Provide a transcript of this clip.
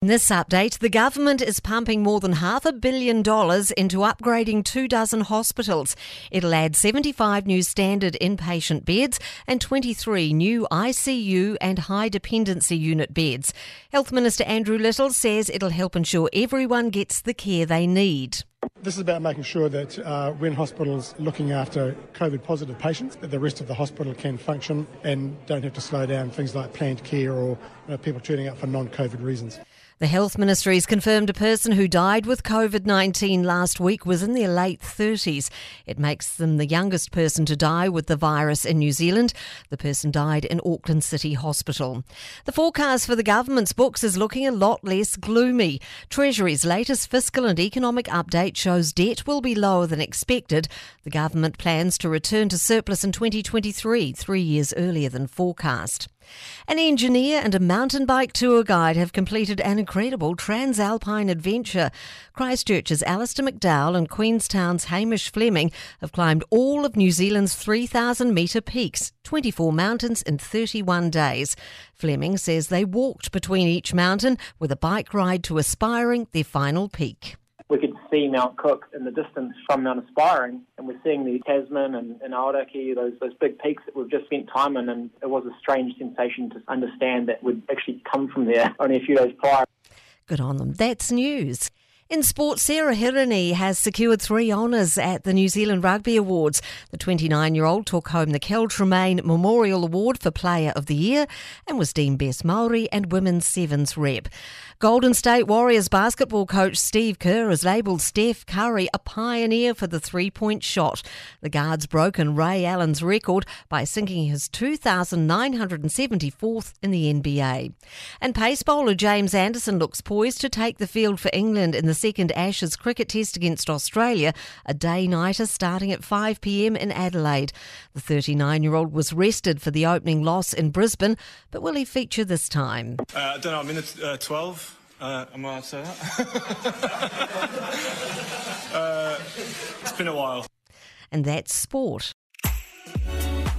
In this update, the government is pumping more than half a billion dollars into upgrading two dozen hospitals. It'll add 75 new standard inpatient beds and 23 new ICU and high dependency unit beds. Health Minister Andrew Little says it'll help ensure everyone gets the care they need. This is about making sure that uh, when hospitals are looking after COVID positive patients, that the rest of the hospital can function and don't have to slow down things like planned care or you know, people turning up for non COVID reasons. The Health Ministry has confirmed a person who died with COVID 19 last week was in their late 30s. It makes them the youngest person to die with the virus in New Zealand. The person died in Auckland City Hospital. The forecast for the government's books is looking a lot less gloomy. Treasury's latest fiscal and economic update shows debt will be lower than expected. The government plans to return to surplus in 2023, three years earlier than forecast. An engineer and a mountain bike tour guide have completed an incredible transalpine adventure. Christchurch's Alistair McDowell and Queenstown's Hamish Fleming have climbed all of New Zealand's 3,000 metre peaks, 24 mountains in 31 days. Fleming says they walked between each mountain with a bike ride to Aspiring, their final peak see Mount Cook in the distance from Mount Aspiring, and we're seeing the Tasman and, and Aoraki, those those big peaks that we've just spent time in, and it was a strange sensation to understand that we'd actually come from there only a few days prior. Good on them. That's news. In sport, Sarah Hirini has secured three honours at the New Zealand Rugby Awards. The 29 year old took home the Kel Tremain Memorial Award for Player of the Year and was deemed Best Maori and Women's Sevens Rep. Golden State Warriors basketball coach Steve Kerr has labelled Steph Curry a pioneer for the three point shot. The guard's broken Ray Allen's record by sinking his 2,974th in the NBA. And pace bowler James Anderson looks poised to take the field for England in the second Ashes cricket test against Australia, a day nighter starting at 5 pm in Adelaide. The 39 year old was rested for the opening loss in Brisbane, but will he feature this time? Uh, I don't know, minute uh, 12. Uh, am I allowed to say that? uh, it's been a while. And that's sport.